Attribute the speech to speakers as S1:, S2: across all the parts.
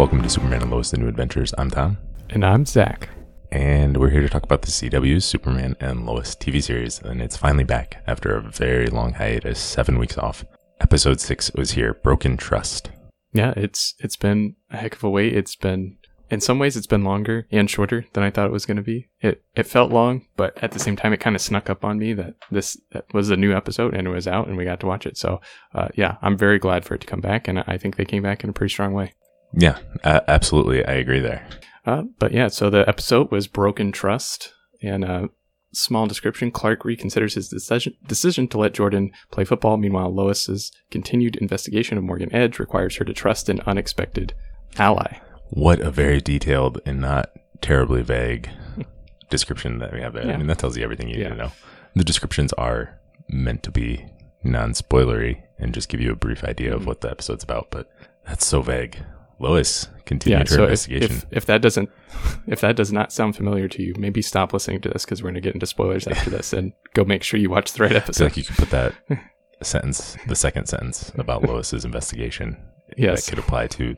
S1: Welcome to Superman and Lois: The New Adventures. I'm Tom,
S2: And I'm Zach.
S1: and we're here to talk about the CW's Superman and Lois TV series, and it's finally back after a very long hiatus, seven weeks off. Episode six was here, Broken Trust.
S2: Yeah, it's it's been a heck of a wait. It's been in some ways it's been longer and shorter than I thought it was going to be. It it felt long, but at the same time, it kind of snuck up on me that this that was a new episode and it was out and we got to watch it. So, uh, yeah, I'm very glad for it to come back, and I think they came back in a pretty strong way.
S1: Yeah, uh, absolutely, I agree there.
S2: Uh, but yeah, so the episode was Broken Trust. And a small description Clark reconsiders his decision, decision to let Jordan play football. Meanwhile, Lois's continued investigation of Morgan Edge requires her to trust an unexpected ally.
S1: What a very detailed and not terribly vague description that we have there. I mean, that tells you everything you need to know. The descriptions are meant to be non-spoilery and just give you a brief idea of what the episode's about, but that's so vague. Lois continued her
S2: so if,
S1: investigation.
S2: if, if that doesn't, if that does not sound familiar to you, maybe stop listening to this because we're going to get into spoilers after this and go make sure you watch the right
S1: I feel
S2: episode.
S1: like you could put that sentence, the second sentence about Lois's investigation.
S2: Yes.
S1: That could apply to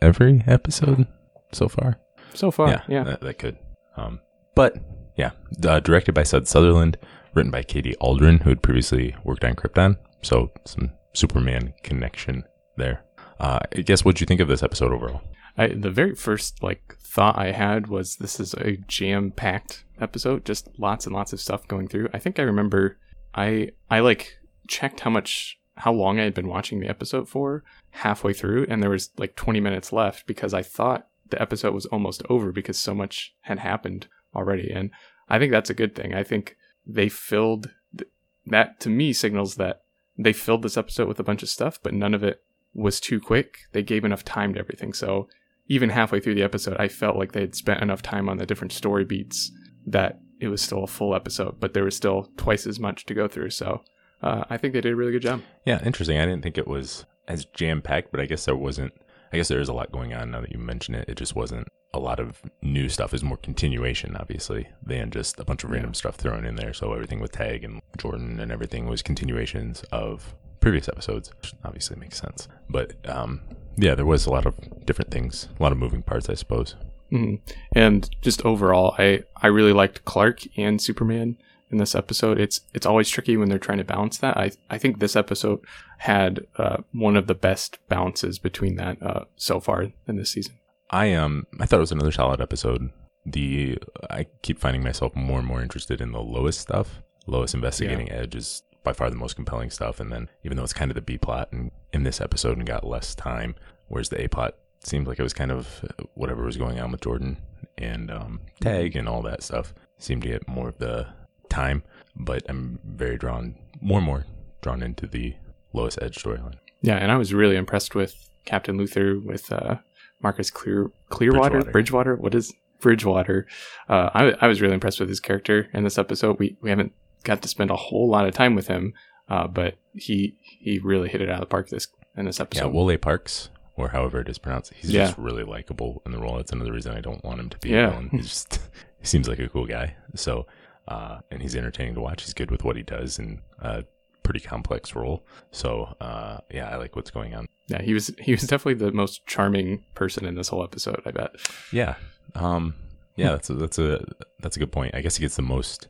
S1: every episode so far.
S2: So far,
S1: yeah,
S2: yeah.
S1: That, that could. Um, but yeah, uh, directed by Sudz Sutherland, written by Katie Aldrin, who had previously worked on Krypton. So some Superman connection there. Uh, I guess what'd you think of this episode overall?
S2: I, the very first like thought I had was this is a jam packed episode, just lots and lots of stuff going through. I think I remember I I like checked how much how long I had been watching the episode for halfway through, and there was like 20 minutes left because I thought the episode was almost over because so much had happened already, and I think that's a good thing. I think they filled th- that to me signals that they filled this episode with a bunch of stuff, but none of it was too quick. They gave enough time to everything, so even halfway through the episode, I felt like they had spent enough time on the different story beats that it was still a full episode, but there was still twice as much to go through. So uh, I think they did a really good job.
S1: Yeah, interesting. I didn't think it was as jam packed, but I guess there wasn't. I guess there is a lot going on now that you mention it. It just wasn't a lot of new stuff. Is more continuation, obviously, than just a bunch of random stuff thrown in there. So everything with Tag and Jordan and everything was continuations of previous episodes, which obviously makes sense. But um, yeah, there was a lot of different things, a lot of moving parts, I suppose.
S2: Mhm. And just overall, I I really liked Clark and Superman in this episode. It's it's always tricky when they're trying to balance that. I I think this episode had uh, one of the best balances between that uh, so far in this season.
S1: I um I thought it was another solid episode. The I keep finding myself more and more interested in the Lois stuff. Lois investigating Edge is by far the most compelling stuff, and then even though it's kind of the B plot and in this episode and got less time, whereas the A plot seemed like it was kind of whatever was going on with Jordan and um, Tag and all that stuff seemed to get more of the time. But I'm very drawn, more and more drawn into the Lois Edge storyline.
S2: Yeah, and I was really impressed with Captain Luther with uh, Marcus Clear Clearwater
S1: Bridgewater.
S2: Bridgewater. What is Bridgewater? Uh, I I was really impressed with his character in this episode. We we haven't got to spend a whole lot of time with him, uh, but he he really hit it out of the park this in this episode. Yeah.
S1: Wole Parks, or however it is pronounced, he's
S2: Yeah.
S1: just really likable in the role. That's another reason I don't want him to be
S2: Yeah.
S1: a villain. He's just he seems like a cool guy. So, uh, and he's entertaining to watch. He's good with what he does in a pretty complex role. So, uh, yeah, I like what's going on.
S2: yeah, he was he was definitely the most charming person in this whole episode. I bet.
S1: Yeah, um, yeah, that's a, that's a that's a good point. I guess he gets the most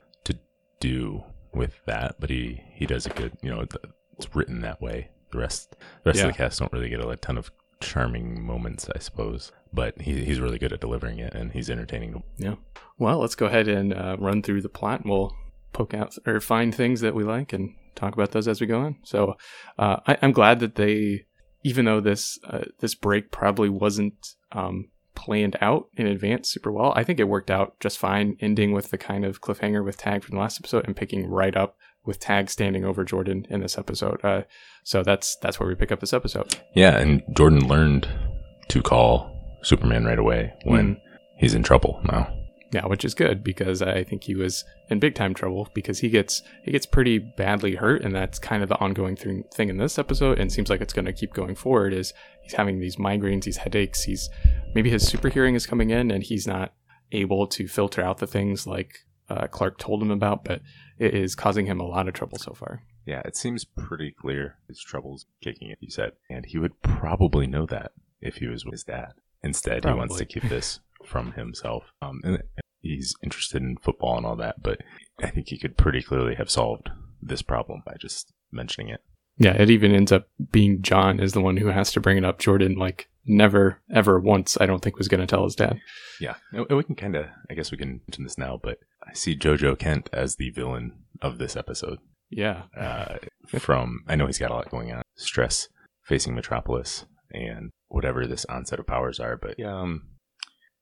S1: do with that, but he he does a good. You know, it's written that way. The rest the rest
S2: Yeah.
S1: of the cast don't really get a ton of charming moments, I suppose. But he, he's really good at delivering it, and he's entertaining.
S2: Yeah. Well, let's go ahead and uh, run through the plot. and We'll poke out or find things that we like and talk about those as we go on. So, uh, I, I'm glad that they, even though this uh, this break probably wasn't um, planned out in advance super well, I think it worked out just fine. Ending with the kind of cliffhanger with Tag from the last episode and picking right up with Tag standing over Jordan in this episode. Uh, so that's that's where we pick up this episode.
S1: Yeah, and Jordan learned to call Superman right away when he's in trouble now.
S2: Yeah, which is good because I think he was in big time trouble because he gets he gets pretty badly hurt, and that's kind of the ongoing thing thing in this episode, and seems like it's going to keep going forward. Is he's having these migraines, these headaches. He's maybe his super hearing is coming in, and he's not able to filter out the things like uh, Clark told him about, but it is causing him a lot of trouble so far.
S1: Yeah, it seems pretty clear his trouble's kicking it, you said. And he would probably know that if he was with his dad. Instead, he wants to keep this from himself. Um, and he's interested in football and all that, but I think he could pretty clearly have solved this problem by just mentioning it.
S2: Yeah, it even ends up being John is the one who has to bring it up. Jordan, like, never, ever once, I don't think, was going to tell his dad.
S1: Yeah, and we can kind of, I guess we can mention this now, but I see JoJo Kent as the villain of this episode.
S2: Yeah.
S1: Uh, from, I know he's got a lot going on, stress facing Metropolis and whatever this onset of powers are, but yeah, um,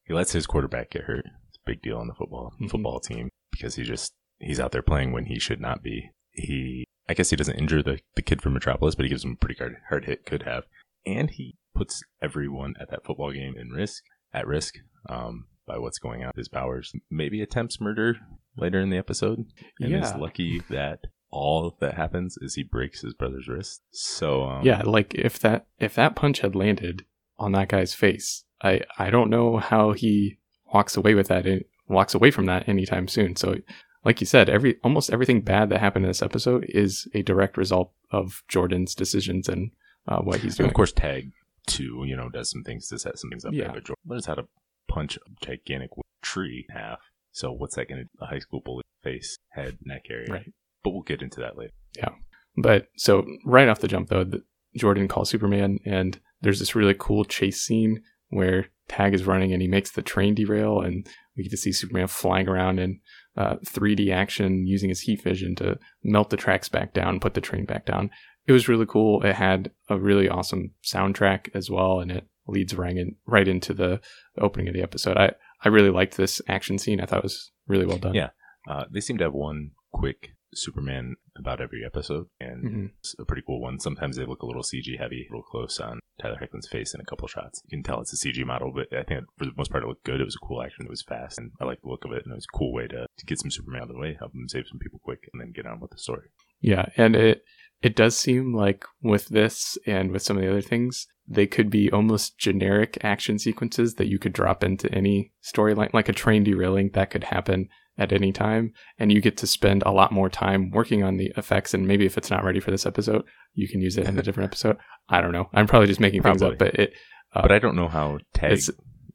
S1: he lets his quarterback get hurt. It's a big deal on the football
S2: Mhm.
S1: football team because he just he's out there playing when he should not be. He, I guess he doesn't injure the the kid from Metropolis, but he gives him a pretty hard hard hit. Could have, and he puts everyone at that football game in risk at risk. Um, by what's going on, with his powers. Maybe attempts murder later in the episode, and is lucky that all that happens is he breaks his brother's wrist. So um,
S2: yeah, like if that if that punch had landed on that guy's face, I I don't know how he walks away with that. It walks away from that anytime soon. So, like you said, every almost everything bad that happened in this episode is a direct result of Jordan's decisions and uh, what he's
S1: And
S2: doing.
S1: of course, Tag too, you know, does some things to set some things up
S2: Yeah.
S1: there. But Jordan learns how to punch a gigantic tree in half. So what's that going to a high school bully face, head, neck area?
S2: Right.
S1: But we'll get into that later. Yeah.
S2: But so right off the jump though, the, Jordan calls Superman, and there's this really cool chase scene where Tag is running and he makes the train derail, and we get to see Superman flying around in uh, 3D action using his heat vision to melt the tracks back down, put the train back down. It was really cool. It had a really awesome soundtrack as well, and it leads right in right into the, opening of the episode. I I really liked this action scene. I thought it was really well done.
S1: Yeah. Uh, they seem to have one quick Superman about every episode, and
S2: Mhm.
S1: it's a pretty cool one. Sometimes they look a little CG heavy, a little close on Tyler Hoechlin's face in a couple shots. You can tell it's a CG model, but I think for the most part it looked good. It was a cool action. It was fast, and I like the look of it. And it was a cool way to, to get some Superman out of the way, help him save some people quick, and then get on with the story.
S2: Yeah, and it it does seem like with this and with some of the other things, they could be almost generic action sequences that you could drop into any storyline, like a train derailing that could happen at any time, and you get to spend a lot more time working on the effects. And maybe if it's not ready for this episode, you can use it in a different episode. I don't know. I'm probably just making things up, but it Uh,
S1: But I don't know how Tag.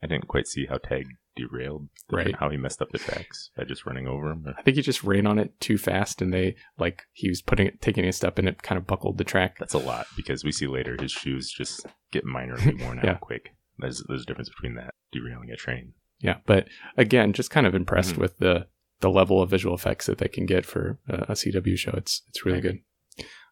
S1: I didn't quite see how Tag derailed,
S2: Right.
S1: How he messed up the tracks by just running over him.
S2: I think he just ran on it too fast, and they like he was putting it, taking a step, and it kind of buckled the track.
S1: That's a lot because we see later his shoes just get minorly worn out
S2: Yeah.
S1: quick. There's there's a difference between that derailing a train.
S2: Yeah, but again, just kind of impressed
S1: Mhm.
S2: with the the level of visual effects that they can get for a, a CW show. It's it's really good.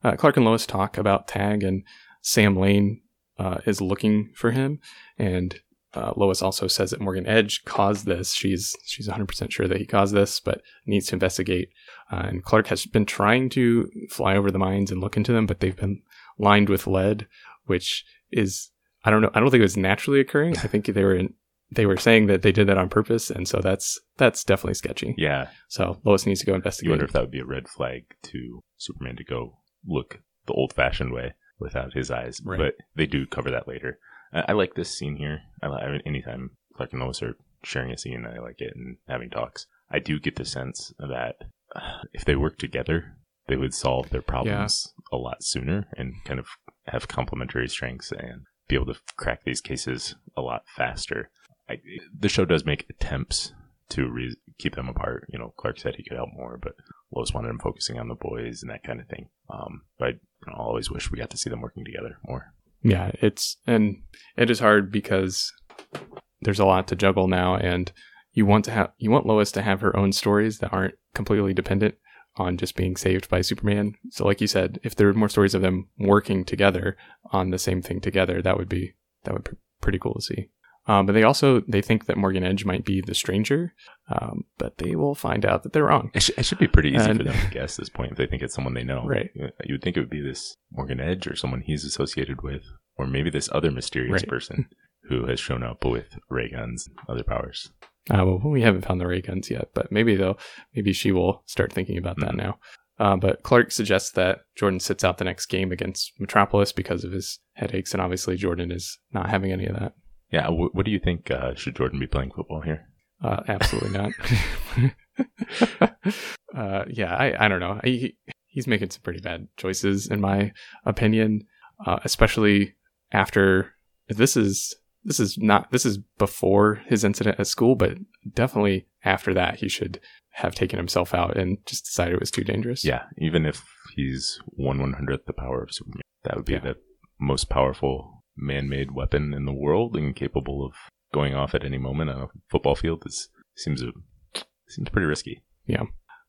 S2: Uh, Clark and Lois talk about Tag, and Sam Lane uh, is looking for him, and uh, Lois also says that Morgan Edge caused this. She's she's 100 percent sure that he caused this, but needs to investigate. Uh, and Clark has been trying to fly over the mines and look into them, but they've been lined with lead, which is I don't know. I don't think it was naturally occurring. I think they were in, they were saying that they did that on purpose, and so that's that's definitely sketchy.
S1: Yeah,
S2: So Lois needs to go
S1: you
S2: investigate.
S1: wonder if that would be a red flag to Superman to go look the old-fashioned way without his eyes.
S2: Right.
S1: But they do cover that later. I, I like this scene here. I, I mean, anytime Clark and Lois are sharing a scene, I like it and having talks. I do get the sense that uh, if they work together, they would solve their problems a lot sooner and kind of have complementary strengths and be able to crack these cases a lot faster. I, the show does make attempts to re- keep them apart. You know, Clark said he could help more, but Lois wanted him focusing on the boys and that kind of thing. Um, but I always wish we got to see them working together more.
S2: yeah, it's and it is hard because there's a lot to juggle now, and you want to have you want Lois to have her own stories that aren't completely dependent on just being saved by Superman. So, like you said, if there were more stories of them working together on the same thing together, that would be that would be pretty cool to see. Um, but they also they think that Morgan Edge might be the stranger, um, but they will find out that they're wrong.
S1: It, sh- it should be pretty easy
S2: And-
S1: for them to guess this point if they think it's someone they know.
S2: Right.
S1: You you would think it would be this Morgan Edge or someone he's associated with, or maybe this other mysterious
S2: Right.
S1: person who has shown up with ray guns, and other powers.
S2: Uh, well, we haven't found the ray guns yet, but maybe they'll maybe she will start thinking about that
S1: Mhm.
S2: now. Uh, but Clark suggests that Jordan sits out the next game against Metropolis because of his headaches, and obviously Jordan is not having any of that.
S1: Yeah. W- what do you think? Uh, should Jordan be playing football here?
S2: Uh, absolutely not. uh, yeah, I, I don't know. He, he's making some pretty bad choices, in my opinion, uh, especially after this is this is not this is before his incident at school, but definitely after that he should have taken himself out and just decided it was too dangerous.
S1: Yeah, even if he's one one hundredth the power of Superman, that would be
S2: Yeah.
S1: the most powerful man-made weapon in the world and capable of going off at any moment on a football field. This seems a, seems pretty risky. Yeah.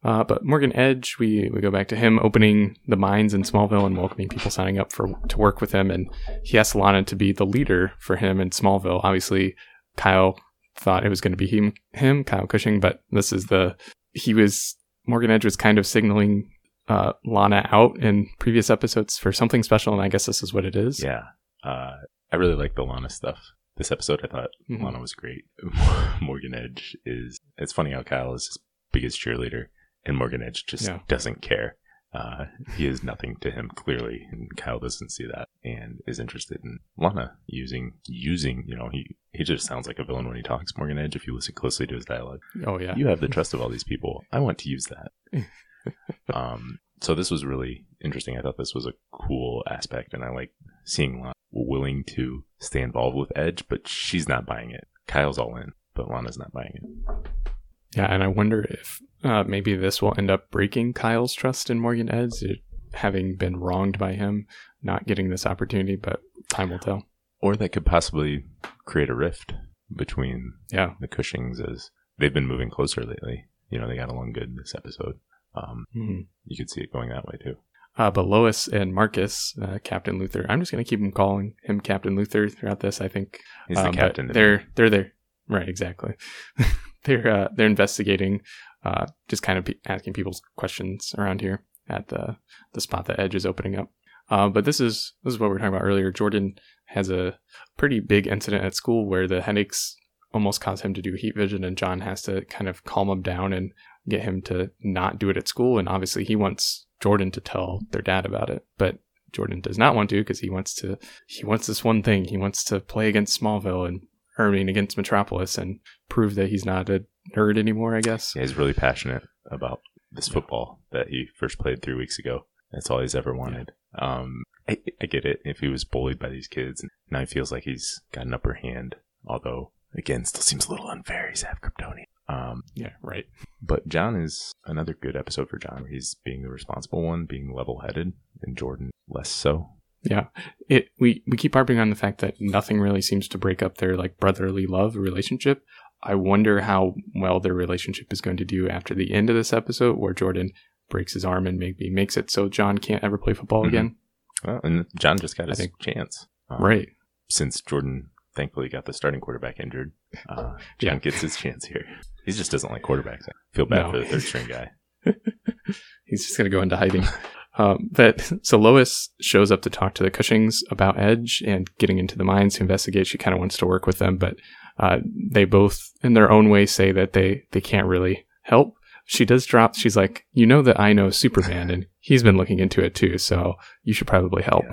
S2: Uh, but Morgan Edge, we, we go back to him opening the mines in Smallville and welcoming people signing up for to work with him, and he asked Lana to be the leader for him in Smallville. Obviously, Kyle thought it was going to be him, him, Kyle Cushing, but this is the he was Morgan Edge was kind of signaling uh, Lana out in previous episodes for something special, and I guess this is what it is.
S1: Yeah, uh, I really like the Lana stuff. This episode, I thought
S2: Mhm.
S1: Lana was great. Morgan Edge is. It's funny how Kyle is his biggest cheerleader, and Morgan Edge just
S2: Yeah.
S1: doesn't care. Uh, he is nothing to him clearly, and Kyle doesn't see that and is interested in Lana using using. You know, he he just sounds like a villain when he talks. Morgan Edge, if you listen closely to his dialogue,
S2: Oh yeah,
S1: you have the trust of all these people. I want to use that. um, so this was really interesting. I thought this was a cool aspect, and I like seeing Lana willing to stay involved with Edge, but she's not buying it. Kyle's all in, but Lana's not buying it.
S2: Yeah, and I wonder if uh, maybe this will end up breaking Kyle's trust in Morgan Edge, having been wronged by him, not getting this opportunity. But time will tell.
S1: Or that could possibly create a rift between
S2: Yeah.
S1: the Cushings as they've been moving closer lately. You know, they got along good this episode. Um,
S2: Mhm.
S1: you could see it going that way too.
S2: Uh, but Lois and Marcus, uh, Captain Luther. I'm just gonna keep him calling him Captain Luther throughout this. I think
S1: He's
S2: Um,
S1: the captain.
S2: They're they're there, right? Exactly. they're uh, they're investigating, uh, just kind of pe- asking people's questions around here at the the spot that Edge is opening up. Uh, but this is this is what we were talking about earlier. Jordan has a pretty big incident at school where the headaches almost cause him to do heat vision, and John has to kind of calm him down and get him to not do it at school. And obviously, he wants Jordan to tell their dad about it, but Jordan does not want to because he wants to he wants this one thing. He wants to play against Smallville and I mean against Metropolis and prove that he's not a nerd anymore, I guess.
S1: Yeah, he's really passionate about this football that he first played three weeks ago. That's all he's ever wanted. Um, I, I get it. If he was bullied by these kids, and now he feels like he's got an upper hand. Although, again, still seems a little unfair. He's half Kryptonian. Um,
S2: Yeah, right.
S1: But John is another good episode for John. Where he's being the responsible one, being level-headed, and Jordan less so.
S2: Yeah. It we we keep harping on the fact that nothing really seems to break up their like brotherly love relationship. I wonder how well their relationship is going to do after the end of this episode where Jordan breaks his arm and maybe makes it so John can't ever play football
S1: Mhm.
S2: again.
S1: Well, and John just got
S2: I
S1: his
S2: think-
S1: chance. Um,
S2: Right.
S1: Since Jordan thankfully got the starting quarterback injured, uh, John
S2: Yeah.
S1: gets his chance here. He just doesn't like quarterbacks. I feel bad
S2: No.
S1: for the third string guy.
S2: He's just going to go into hiding. Um, but so Lois shows up to talk to the Cushings about Edge and getting into the mines to investigate. She kind of wants to work with them, but uh, they both, in their own way, say that they they can't really help. She does drop. She's like, you know that I know Superman, and he's been looking into it too. So you should probably help.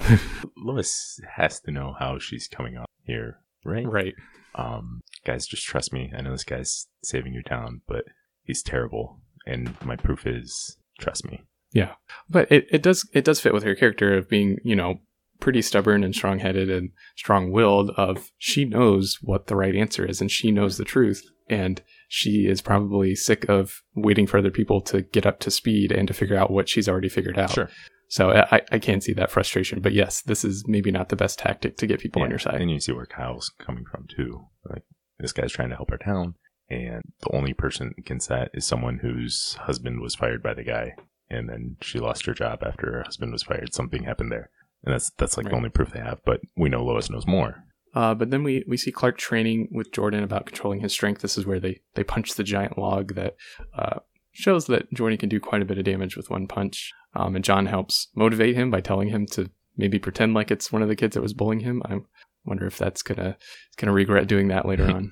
S1: Lois has to know how she's coming up here, right?
S2: right.
S1: Um, guys, just trust me. I know this guy's saving your town, but he's terrible. And my proof is trust me. Yeah.
S2: But it, it does it does fit with her character of being, you know, pretty stubborn and strong headed and strong willed of she knows what the right answer is and she knows the truth and she is probably sick of waiting for other people to get up to speed and to figure out what she's already figured out.
S1: Sure.
S2: So I, I can see that frustration. But yes, this is maybe not the best tactic to get people on your side.
S1: And you see where Kyle's coming from too. Like this guy's trying to help our town, and the only person that can against that is someone whose husband was fired by the guy, and then she lost her job after her husband was fired. Something happened there, and that's that's like
S2: Right.
S1: the only proof they have. But we know Lois knows more.
S2: Uh, but then we, we see Clark training with Jordan about controlling his strength. This is where they, they punch the giant log that uh, shows that Jordan can do quite a bit of damage with one punch. Um, and John helps motivate him by telling him to maybe pretend like it's one of the kids that was bullying him. I wonder if that's gonna gonna regret doing that later on.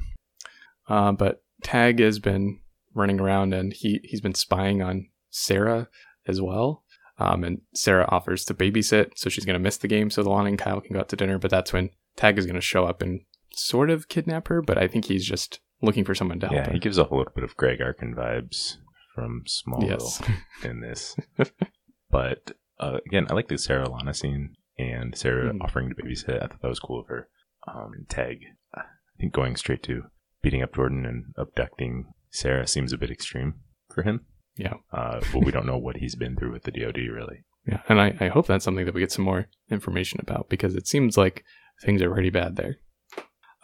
S2: Uh, but Tag has been running around and he he's been spying on Sarah as well. Um, and Sarah offers to babysit, so she's gonna miss the game, so Lana and Kyle can go out to dinner. But that's when Tag is gonna show up and sort of kidnap her. But I think he's just looking for someone to help
S1: Yeah,
S2: her.
S1: he gives off a little bit of Greg Arkin vibes from Smallville
S2: yes.
S1: in this. but uh, again, I like the Sarah Lana scene and Sarah
S2: Mhm.
S1: offering to babysit. I thought that was cool of her. Um, tag, I think going straight to beating up Jordan and abducting Sarah seems a bit extreme for him.
S2: Yeah.
S1: Uh, but we don't know what he's been through with the DoD really.
S2: Yeah, and I, I hope that's something that we get some more information about because it seems like things are pretty bad there.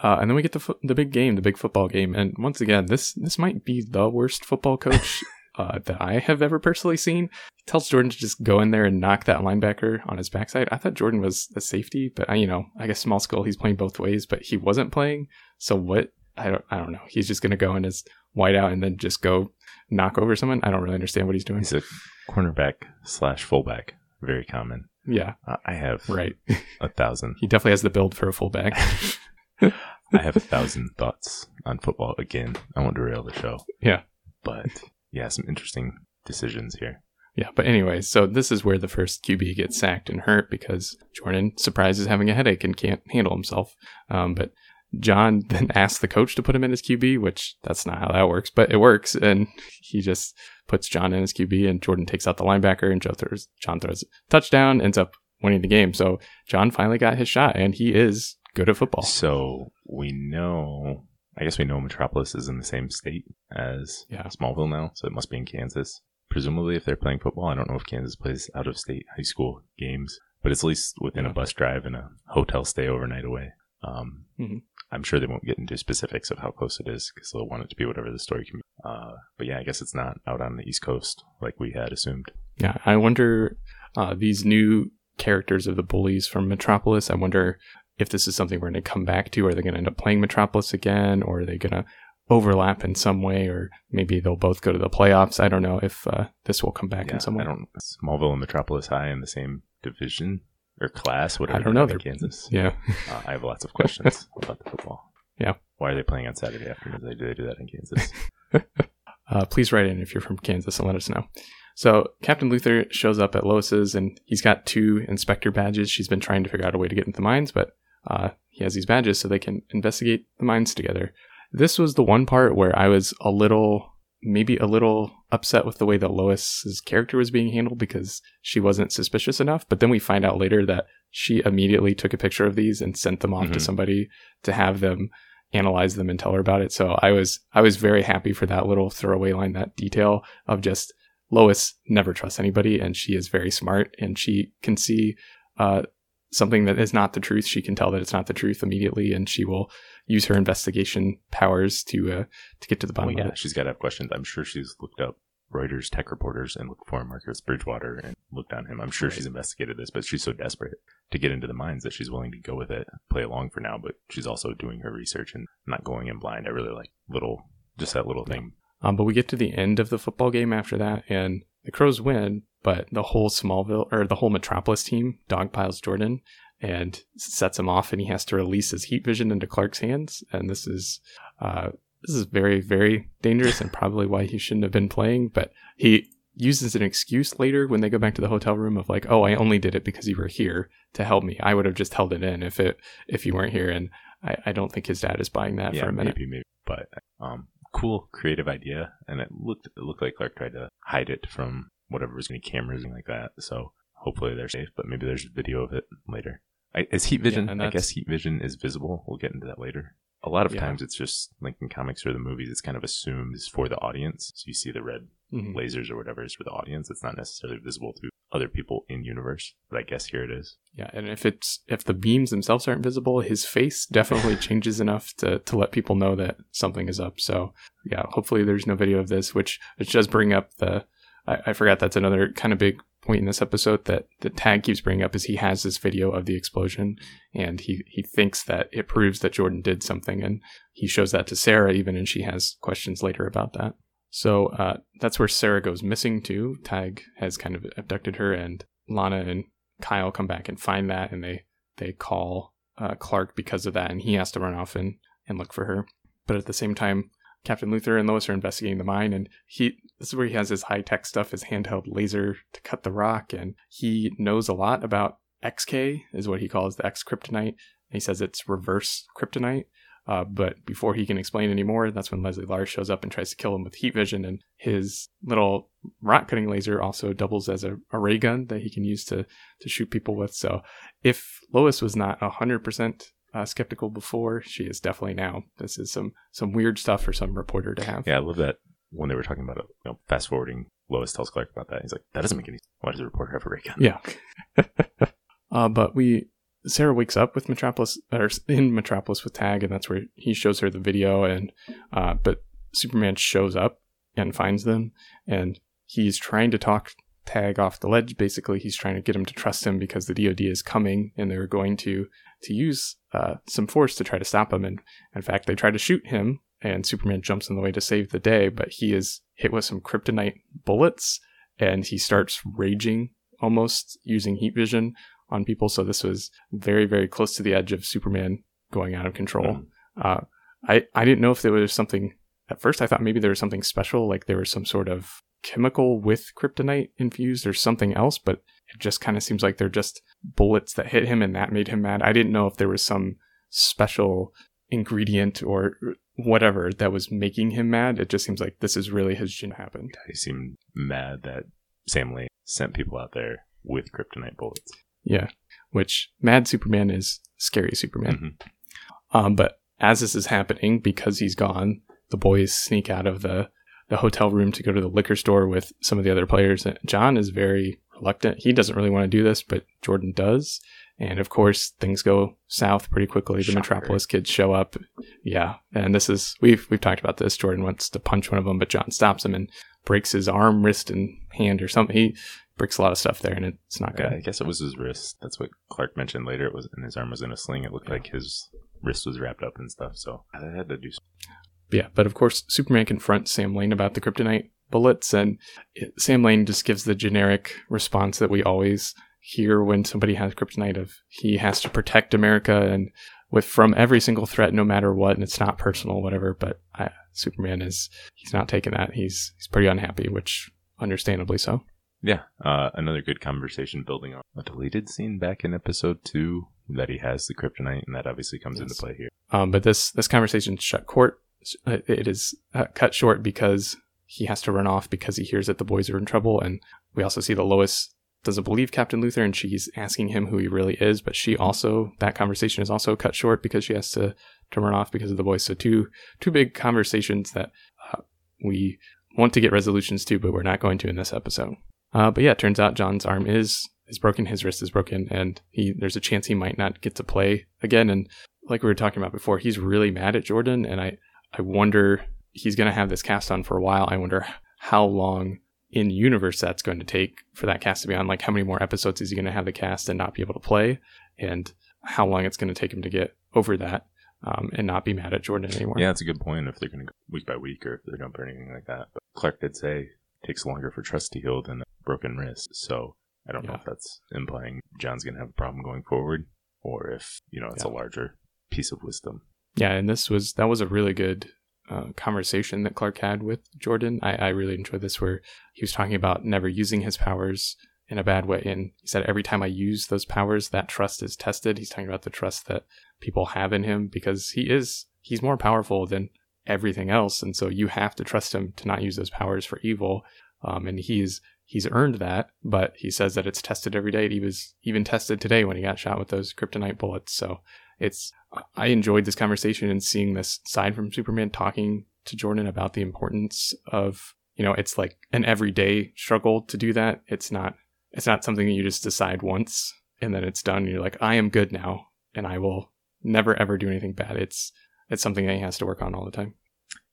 S2: Uh, and then we get the fo- the big game, the big football game, and once again, this this might be the worst football coach uh, that I have ever personally seen. He tells Jordan to just go in there and knock that linebacker on his backside. I thought Jordan was a safety, but I, you know, I guess small school, he's playing both ways, but he wasn't playing. So what? I don't, I don't know. He's just going to go in as wideout and then just go knock over someone. I don't really understand what he's doing.
S1: He's a cornerback slash fullback, very common.
S2: Yeah,
S1: Uh, I have
S2: right.
S1: a thousand.
S2: he definitely has the build for a fullback.
S1: I have a thousand thoughts on football. Again, I won't derail the show.
S2: Yeah.
S1: But yeah, some interesting decisions here.
S2: Yeah, but anyway, so this is where the first QB gets sacked and hurt because Jordan surprises having a headache and can't handle himself. Um, but John then asks the coach to put him in his QB, which that's not how that works, but it works. And he just puts John in his QB, and Jordan takes out the linebacker, and Joe throws, John throws a touchdown, ends up winning the game. So John finally got his shot, and he is good at football.
S1: So we know, I guess we know Metropolis is in the same state as
S2: Yeah.
S1: Smallville now, so it must be in Kansas. Presumably, if they're playing football, I don't know if Kansas plays out of state high school games, but it's at least within
S2: Yeah.
S1: a bus drive and a hotel stay overnight away. Um,
S2: Mhm.
S1: I'm sure they won't get into specifics of how close it is because they'll want it to be whatever the story can be. Uh, but yeah, I guess it's not out on the East Coast like we had assumed.
S2: Yeah, I wonder uh, these new characters of the bullies from Metropolis. I wonder if this is something we're going to come back to. Are they going to end up playing Metropolis again, or are they going to overlap in some way, or maybe they'll both go to the playoffs? I don't know if uh, this will come back
S1: Yeah,
S2: in some way.
S1: I don't. Smallville and Metropolis High in the same division or class, whatever.
S2: I don't know.
S1: they're Kansas.
S2: Yeah,
S1: Uh, I have lots of questions about the football.
S2: Yeah.
S1: Why are they playing on Saturday afternoons? Do they do that in Kansas?
S2: uh, please write in if you're from Kansas and let us know. So Captain Luther shows up at Lois's and he's got two inspector badges. She's been trying to figure out a way to get into the mines, but uh, he has these badges so they can investigate the mines together. This was the one part where I was a little, maybe a little upset with the way that Lois's character was being handled because she wasn't suspicious enough. But then we find out later that she immediately took a picture of these and sent them off to
S1: Mhm.
S2: somebody to have them analyze them and tell her about it. So I was I was very happy for that little throwaway line, that detail of just Lois never trusts anybody, and she is very smart, and she can see uh, something that is not the truth. She can tell that it's not the truth immediately, and she will use her investigation powers to uh, to get to the
S1: oh
S2: bottom
S1: yeah,
S2: of it.
S1: she's got to have questions. I'm sure she's looked up Reuters tech reporters and looked for Marcus Bridgewater and looked on him. I'm sure
S2: Right.
S1: she's investigated this, but she's so desperate to get into the mines that she's willing to go with it, play along for now. But she's also doing her research and not going in blind. I really like little, just that little thing.
S2: Um, but we get to the end of the football game after that, and the Crows win, but the whole Smallville or the whole Metropolis team dogpiles Jordan and sets him off, and he has to release his heat vision into Clark's hands. And this is uh, this is very very dangerous, and probably why he shouldn't have been playing. But he uses an excuse later when they go back to the hotel room of like, "Oh, I only did it because you were here to help me. I would have just held it in if it if you weren't here." And I, I don't think his dad is buying that
S1: yeah,
S2: for a minute.
S1: maybe, maybe. But um, cool, creative idea, and it looked it looked like Clark tried to hide it from whatever was any cameras and like that. So hopefully they're safe. But maybe there's a video of it later. I, is heat vision?
S2: and
S1: I guess heat vision is visible. We'll get into that later. A lot of
S2: Yeah.
S1: times it's just like in comics or the movies, it's kind of assumed is for the audience. So you see the red
S2: Mhm.
S1: lasers or whatever is for the audience. It's not necessarily visible to other people in universe. But I guess here it is.
S2: Yeah, and if it's if the beams themselves aren't visible, his face definitely changes enough to to let people know that something is up. So yeah, hopefully there's no video of this, which which does bring up the I, I forgot that's another kind of big point in this episode that the tag keeps bringing up is he has this video of the explosion and he he thinks that it proves that Jordan did something and he shows that to Sarah even and she has questions later about that. So uh, that's where Sarah goes missing too. Tag has kind of abducted her, and Lana and Kyle come back and find that, and they they call uh, Clark because of that, and he has to run off and and look for her. But at the same time, Captain Luther and Lois are investigating the mine, and he this is where he has his high tech stuff, his handheld laser to cut the rock, and he knows a lot about XK, is what he calls the X kryptonite. He says it's reverse kryptonite. Uh, but before he can explain anymore, that's when Leslie Larr shows up and tries to kill him with heat vision, and his little rock cutting laser also doubles as a, a ray gun that he can use to to shoot people with. So if Lois was not hundred percent uh, skeptical before, she is definitely now. This is some some weird stuff for some reporter to have.
S1: Yeah, I love that when they were talking about it, you know, fast forwarding, Lois tells Clark about that. He's like, that doesn't make any sense. Why does the reporter have a ray gun?
S2: Yeah. uh, but we, Sarah wakes up with Metropolis, or in Metropolis with Tag, and that's where he shows her the video. And, uh, but Superman shows up and finds them, and he's trying to talk Tag off the ledge. Basically, he's trying to get him to trust him because the DoD is coming, and they're going to to use uh, some force to try to stop him. And in fact, they try to shoot him, and Superman jumps in the way to save the day, but he is hit with some kryptonite bullets and he starts raging almost using heat vision on people. So this was very, very close to the edge of Superman going out of control. Mm. Uh, I, I didn't know if there was something at first. I thought maybe there was something special, like there was some sort of chemical with kryptonite infused or something else, but it just kind of seems like they're just bullets that hit him and that made him mad. I didn't know if there was some special ingredient or whatever that was making him mad. It just seems like this is really his gin happened.
S1: He seemed mad that Sam Lane sent people out there with kryptonite bullets.
S2: Yeah, which Mad Superman is scary Superman. Mm-hmm. Um, but as this is happening, because he's gone, the boys sneak out of the the hotel room to go to the liquor store with some of the other players. John is very reluctant. He doesn't really want to do this, but Jordan does. And of course, things go south pretty quickly. The Shocker. Metropolis kids show up. Yeah. And this is, we've, we've talked about this. Jordan wants to punch one of them, but John stops him and breaks his arm, wrist, and hand or something. He breaks a lot of stuff there and it's not good.
S1: Yeah, I guess it was his wrist. That's what Clark mentioned later. It was, and his arm was in a sling. It looked yeah. like his wrist was wrapped up and stuff. So I had to do something.
S2: Yeah. But of course, Superman confronts Sam Lane about the kryptonite bullets and it, Sam Lane just gives the generic response that we always hear when somebody has kryptonite of he has to protect America and with from every single threat, no matter what, and it's not personal, whatever. But I, Superman is he's not taking that. He's he's pretty unhappy, which understandably so.
S1: Yeah, uh, another good conversation building on a deleted scene back in episode two that he has the kryptonite, and that obviously comes yes. into play here.
S2: Um, but this this conversation shut court. It is uh, cut short because he has to run off because he hears that the boys are in trouble, and we also see the Lois doesn't believe Captain Luther, and she's asking him who he really is, but she also that conversation is also cut short because she has to to run off because of the boys. So two two big conversations that uh, we want to get resolutions to, but we're not going to in this episode. Uh, but yeah, it turns out John's arm is is broken, his wrist is broken, and he there's a chance he might not get to play again. And like we were talking about before, he's really mad at Jordan, and I I wonder he's going to have this cast on for a while. I wonder how long in universe that's going to take for that cast to be on. Like, how many more episodes is he going to have the cast and not be able to play, and how long it's going to take him to get over that um, and not be mad at Jordan anymore.
S1: Yeah, that's a good point. If they're going to go week by week or if they're going to anything like that. But Clark did say takes longer for trust to heal than a broken wrist. So I don't yeah. know if that's implying John's going to have a problem going forward or if, you know, it's yeah. a larger piece of wisdom.
S2: Yeah, and this was that was a really good uh, conversation that Clark had with Jordan. I, I really enjoyed this where he was talking about never using his powers in a bad way. And he said, every time I use those powers, that trust is tested. He's talking about the trust that people have in him because he is, he's more powerful than everything else. And so you have to trust him to not use those powers for evil. Um, and he's, he's earned that, but he says that it's tested every day. He was even tested today when he got shot with those kryptonite bullets. So it's I enjoyed this conversation and seeing this side from Superman talking to Jordan about the importance of you know it's like an everyday struggle to do that. It's not it's not something that you just decide once and then it's done. And you're like I am good now and I will never ever do anything bad. It's it's something that he has to work on all the time.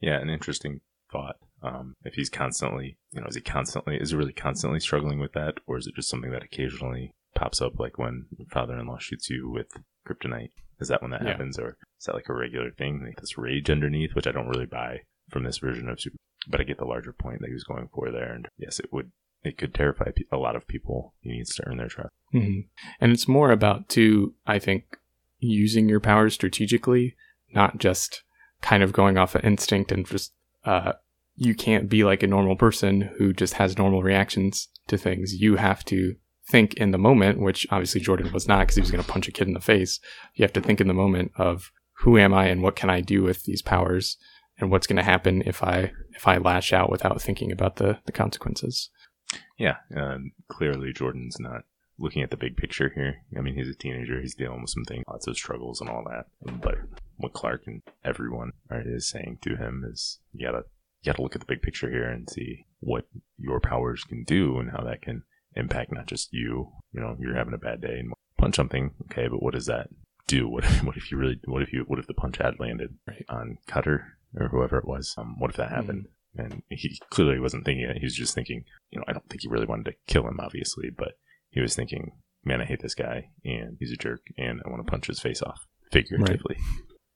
S1: Yeah, an interesting thought. Um, if he's constantly, you know, is he constantly, is he really constantly struggling with that, or is it just something that occasionally pops up, like when father-in-law shoots you with kryptonite? Is that when that yeah. happens, or is that like a regular thing? Like this rage underneath, which I don't really buy from this version of Super. But I get the larger point that he was going for there, and yes, it would. It could terrify a lot of people. He needs to earn their trust.
S2: Mm-hmm. And it's more about too, I think, using your powers strategically, not just kind of going off of instinct and just uh, you can't be like a normal person who just has normal reactions to things. You have to think in the moment, which obviously Jordan was not because he was going to punch a kid in the face. You have to think in the moment of who am I and what can I do with these powers and what's going to happen if I if I lash out without thinking about the the consequences.
S1: Yeah, clearly Jordan's not looking at the big picture here. I mean, he's a teenager. He's dealing with some things, lots of struggles and all that. But what Clark and everyone is saying to him is, you gotta, you gotta look at the big picture here and see what your powers can do and how that can impact not just you. You know, you're having a bad day and punch something, okay, but what does that do? What if, what if you really? What if you? What if the punch had landed
S2: Right.
S1: on Cutter or whoever it was? Um, what if that happened? And he clearly wasn't thinking it. He was just thinking, you know, I don't think he really wanted to kill him, obviously, but he was thinking, man, I hate this guy, and he's a jerk, and I want to punch his face off, figuratively.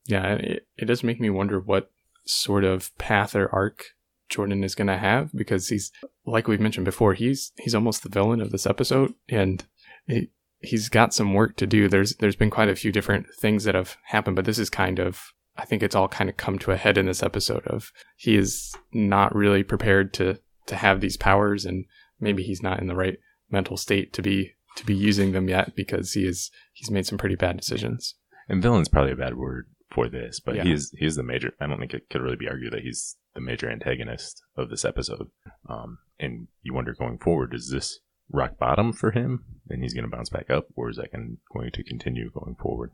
S2: Yeah, it, it does make me wonder what sort of path or arc Jordan is going to have because he's like we've mentioned before, he's he's almost the villain of this episode, and he, he's got some work to do. There's there's been quite a few different things that have happened, but this is kind of I think it's all kind of come to a head in this episode of he is not really prepared to to have these powers, and maybe he's not in the right mental state to be to be using them yet because he is he's made some pretty bad decisions.
S1: And villain's probably a bad word for this, but
S2: Yeah.
S1: he is he is the major. I don't think it could really be argued that he's the major antagonist of this episode. Um, and you wonder going forward, is this rock bottom for him, and he's going to bounce back up, or is that gon- going to continue going forward?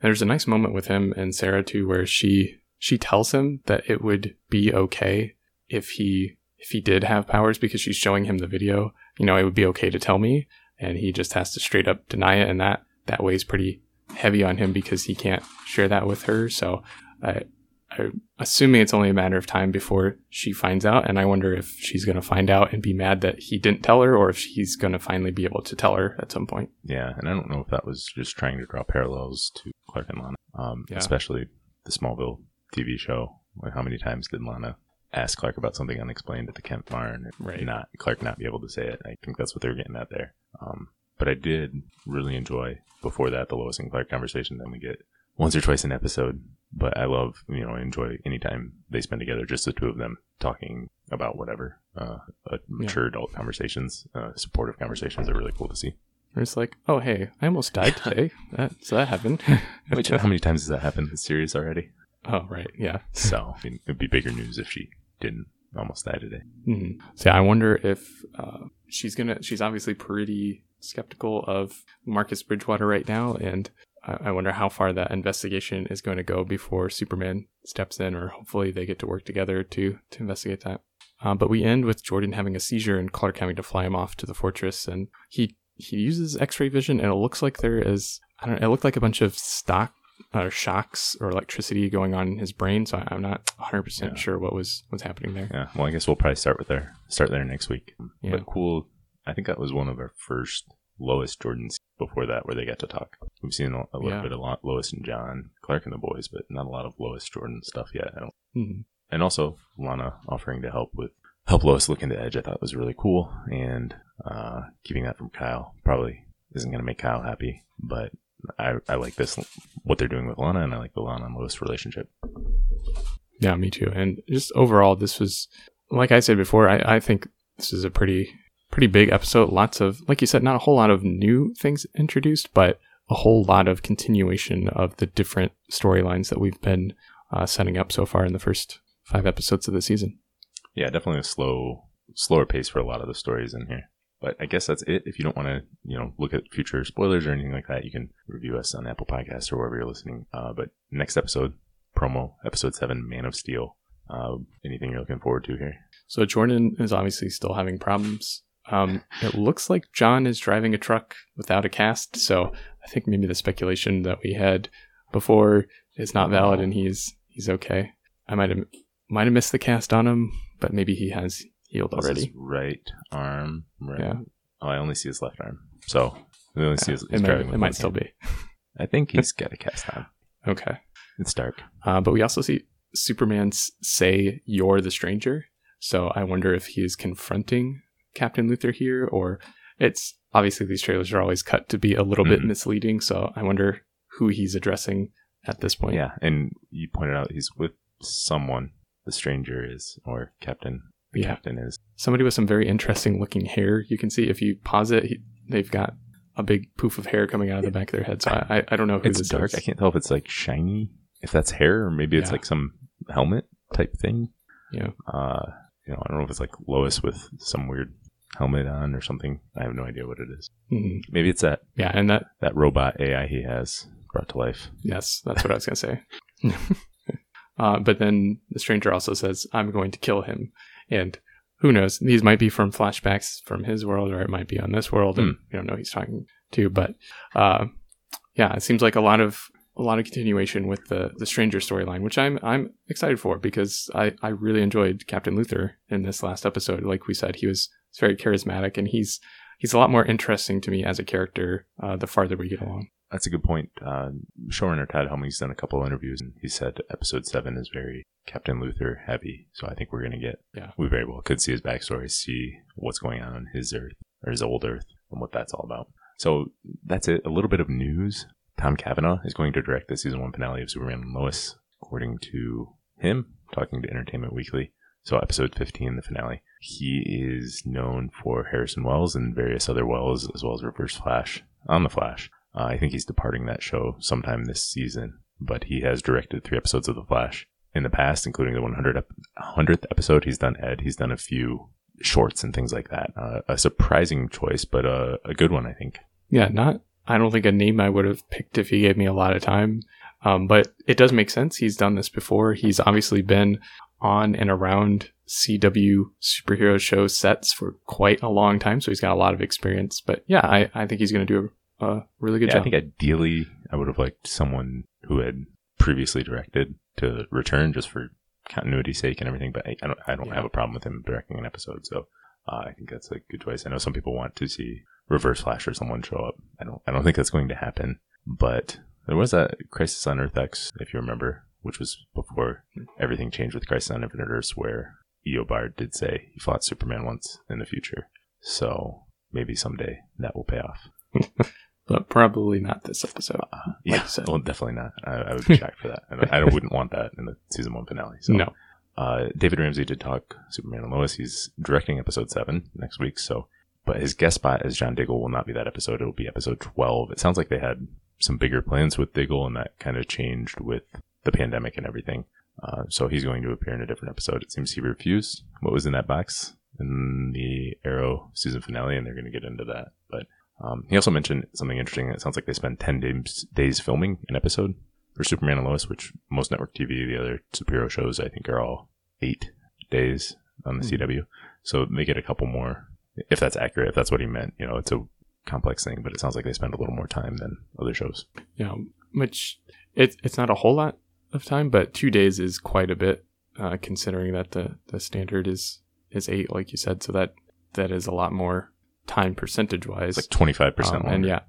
S2: There's a nice moment with him and Sarah too, where she she tells him that it would be okay if he if he did have powers because she's showing him the video. You know, it would be okay to tell me, and he just has to straight up deny it, and that that weighs pretty heavy on him because he can't share that with her. So, I, I'm assuming it's only a matter of time before she finds out, and I wonder if she's going to find out and be mad that he didn't tell her, or if he's going to finally be able to tell her at some point.
S1: Yeah, and I don't know if that was just trying to draw parallels to Clark and Lana, um,
S2: Yeah.
S1: especially the Smallville TV show. Like how many times did Lana ask Clark about something unexplained at the Kent farm and
S2: Right.
S1: not Clark not be able to say it? I think that's what they were getting at there. Um, but I did really enjoy before that the Lois and Clark conversation. that we get once or twice an episode, but I love you know I enjoy any time they spend together, just the two of them talking about whatever. Uh, uh, mature adult conversations, uh, supportive conversations are really cool to see.
S2: Or it's like, oh hey, I almost died today. that, so that happened.
S1: Which, how many times has that happened in the series already?
S2: oh right, yeah.
S1: So I mean, it'd be bigger news if she didn't almost die today.
S2: hmm So yeah, I wonder if uh, she's gonna. She's obviously pretty skeptical of Marcus Bridgewater right now, and I I wonder how far that investigation is going to go before Superman steps in, or hopefully they get to work together to to investigate that. Uh, but we end with Jordan having a seizure and Clark having to fly him off to the fortress, and he he uses X-ray vision, and it looks like there is I don't. know, It looked like a bunch of stock or shocks or electricity going on in his brain, so I'm not 100 percent
S1: Yeah.
S2: sure what was was happening there.
S1: Yeah. Well, I guess we'll probably start with there. Start there next week.
S2: Yeah.
S1: But cool. I think that was one of our first Lois Jordans before that where they got to talk. We've seen a, a little
S2: Yeah.
S1: bit of Lois and John, Clark and the boys, but not a lot of Lois Jordan stuff yet. I don't.
S2: Mhm.
S1: And also Lana offering to help with help Lois look into Edge. I thought was really cool, and uh, keeping that from Kyle probably isn't going to make Kyle happy, but. I, I like this what they're doing with Lana, and I like the Lana and Lois relationship.
S2: Yeah, me too. And just overall, this was, like I said before, I, I think this is a pretty, pretty big episode. Lots of, like you said, not a whole lot of new things introduced, but a whole lot of continuation of the different storylines that we've been uh, setting up so far in the first five episodes of the season.
S1: yeah, definitely a slow, slower pace for a lot of the stories in here. But I guess that's it. If you don't want to, you know, look at future spoilers or anything like that, you can review us on Apple Podcasts or wherever you're listening. Uh, but next episode, promo episode seven, Man of Steel. Uh, anything you're looking forward to here?
S2: So Jordan is obviously still having problems. Um, it looks like John is driving a truck without a cast, so I think maybe the speculation that we had before is not valid, and he's he's okay. I might have might have missed the cast on him, but maybe he has healed
S1: This is
S2: already.
S1: right arm. Right.
S2: Yeah.
S1: Oh, I only see his left arm. So we only see his,
S2: it
S1: he's
S2: might,
S1: driving
S2: it might still be
S1: I think he's got a cast on.
S2: okay.
S1: It's dark.
S2: Uh, but we also see Superman say, "You're the stranger." So I wonder if he is confronting Captain Luther here, or it's obviously these trailers are always cut to be a little bit
S1: Mhm.
S2: misleading. So I wonder who he's addressing at this point.
S1: Yeah, and you pointed out he's with someone. The stranger is, or Captain. The
S2: Yeah.
S1: captain is.
S2: Somebody with some very interesting looking hair. You can see if you pause it, he, they've got a big poof of hair coming out of the back of their head. So I, I, I don't know who
S1: It's dark.
S2: is.
S1: I can't tell if it's like shiny, if that's hair, or maybe it's
S2: Yeah.
S1: like some helmet type thing.
S2: Yeah.
S1: Uh, you know, I don't know if it's like Lois with some weird helmet on or something. I have no idea what it is.
S2: Mhm.
S1: Maybe it's that
S2: Yeah, and that
S1: that robot AI he has brought to life.
S2: yes, that's what I was gonna say. uh, but then the stranger also says, "I'm going to kill him," and who knows? These might be from flashbacks from his world, or it might be on this world, and you don't know who he's talking to. But uh, yeah, it seems like a lot of a lot of continuation with the the stranger storyline, which I'm I'm excited for because I I really enjoyed Captain Luthor in this last episode. Like we said, he was very charismatic, and he's he's a lot more interesting to me as a character uh, the farther we get along.
S1: That's a good point. Uh, showrunner Todd Helbing's done a couple of interviews, and he said episode seven is very Captain Luthor heavy. So I think we're going to get,
S2: Yeah.
S1: we very well could see his backstory, see what's going on on his Earth or his old Earth, and what that's all about. So that's it. A little bit of news. Tom Cavanagh is going to direct the season one finale of Superman and Lois, according to him, talking to Entertainment Weekly. So episode 15, the finale. He is known for Harrison Wells and various other Wells, as well as Reverse Flash on The Flash. Uh, I think he's departing that show sometime this season, but he has directed three episodes of The Flash in the past, including the 100 100th episode. He's done Ed. He's done a few shorts and things like that. Uh, a surprising choice, but a, a good one, I think.
S2: Yeah, not. I don't think a name I would have picked if he gave me a lot of time. Um, but it does make sense. He's done this before. He's obviously been on and around CW superhero show sets for quite a long time, so he's got a lot of experience. But yeah, I, I think he's going to do a, really good
S1: yeah, I think ideally I would have liked someone who had previously directed to return just for continuity's sake and everything. But I, I don't, I don't
S2: Yeah.
S1: have a problem with him directing an episode. So uh, I think that's a good choice. I know some people want to see Reverse Flash or someone show up. I don't, I don't think that's going to happen. But there was a Crisis on Earth X, if you remember, which was before everything changed with Crisis on Infinite Earths, where Eobard did say he fought Superman once in the future. So maybe someday that will pay off.
S2: but probably not this episode.
S1: Uh,
S2: you
S1: yeah, well, definitely not. I, I would be shocked for that. I, I wouldn't want that in the season one finale. So,
S2: no.
S1: uh, David Ramsey did talk Superman and Lois. He's directing episode seven next week. So, but his guest spot as John Diggle will not be that episode. It'll be episode twelve. It sounds like they had some bigger plans with Diggle, and that kind of changed with the pandemic and everything. Uh, so he's going to appear in a different episode. It seems he refused what was in that box in the Arrow season finale, and they're going to get into that. But um, he also mentioned something interesting. It sounds like they spent 10 days, days filming an episode for Superman and Lois, which most network TV, the other superhero shows, I think are all eight days on the
S2: Hmm.
S1: CW. So they get a couple more, if that's accurate, if that's what he meant. You know, it's a complex thing, but it sounds like they spend a little more time than other shows.
S2: Yeah, which it, it's not a whole lot of time, but two days is quite a bit, uh, considering that the, the standard is is eight, like you said. So that that is a lot more time percentage wise.
S1: Like 25%
S2: Um, and yeah,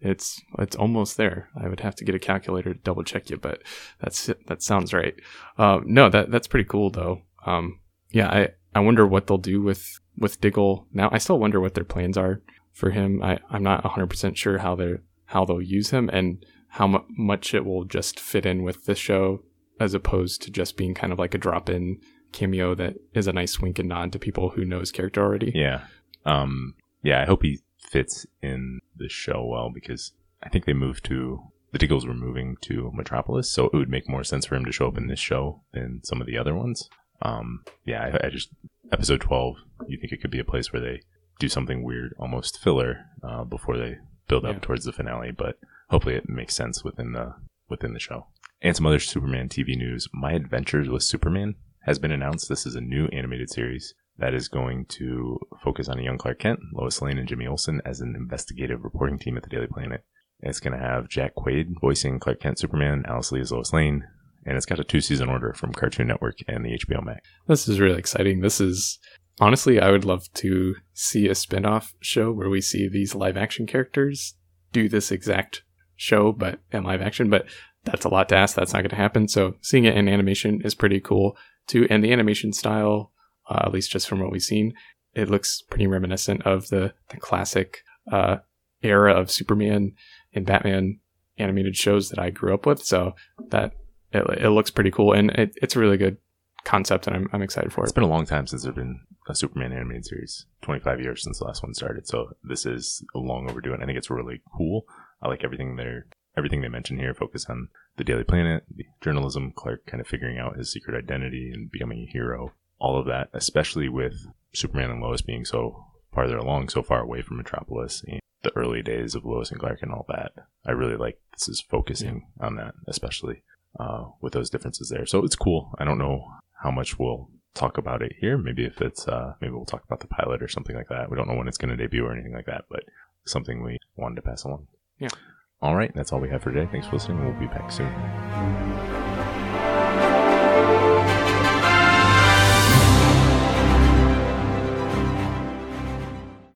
S2: it's it's almost there. I would have to get a calculator to double check you, but that's that sounds right. Um, no, that that's pretty cool though. Um, yeah, I I wonder what they'll do with with Diggle now. I still wonder what their plans are for him. I I'm not 100 percent sure how they how they'll use him and how mu- much it will just fit in with the show as opposed to just being kind of like a drop in cameo that is a nice wink and nod to people who know his character already.
S1: Yeah. Um, yeah, I hope he fits in the show well because I think they moved to the Diggles were moving to Metropolis, so it would make more sense for him to show up in this show than some of the other ones. Um, yeah, I, I just episode twelve. You think it could be a place where they do something weird, almost filler, uh, before they build up
S2: Yeah.
S1: towards the finale, but hopefully it makes sense within the within the show. And some other Superman TV news. My Adventures with Superman has been announced. This is a new animated series that is going to focus on a young Clark Kent, Lois Lane, and Jimmy Olsen as an investigative reporting team at the Daily Planet. It's going to have Jack Quaid voicing Clark Kent Superman, Alice Lee as Lois Lane, and it's got a two season order from Cartoon Network and the HBO Max.
S2: This is really exciting. This is honestly, I would love to see a spin off show where we see these live action characters do this exact show, but in live action. But that's a lot to ask. That's not going to happen. So seeing it in animation is pretty cool too. And the animation style, uh, at least just from what we've seen, it looks pretty reminiscent of the, the classic uh, era of Superman and Batman animated shows that I grew up with. So that it, it looks pretty cool. And it, it's a really good concept and I'm, I'm excited for it.
S1: It's been a long time since there's been a Superman animated series. 25 years since the last one started. So this is a long overdue, and I think it's really cool. I like everything they're everything they mention here. Focus on the Daily Planet, the journalism, Clark kind of figuring out his secret identity and becoming a hero. All of that, especially with Superman and Lois being so farther along, so far away from Metropolis, the early days of Lois and Clark and all that. I really like this is focusing yeah. on that, especially uh, with those differences there. So it's cool. I don't know how much we'll talk about it here. Maybe if it's uh, maybe we'll talk about the pilot or something like that. We don't know when it's going to debut or anything like that, but something we wanted to pass along.
S2: Yeah.
S1: All right, that's all we have for today. Thanks for listening. We'll be back soon.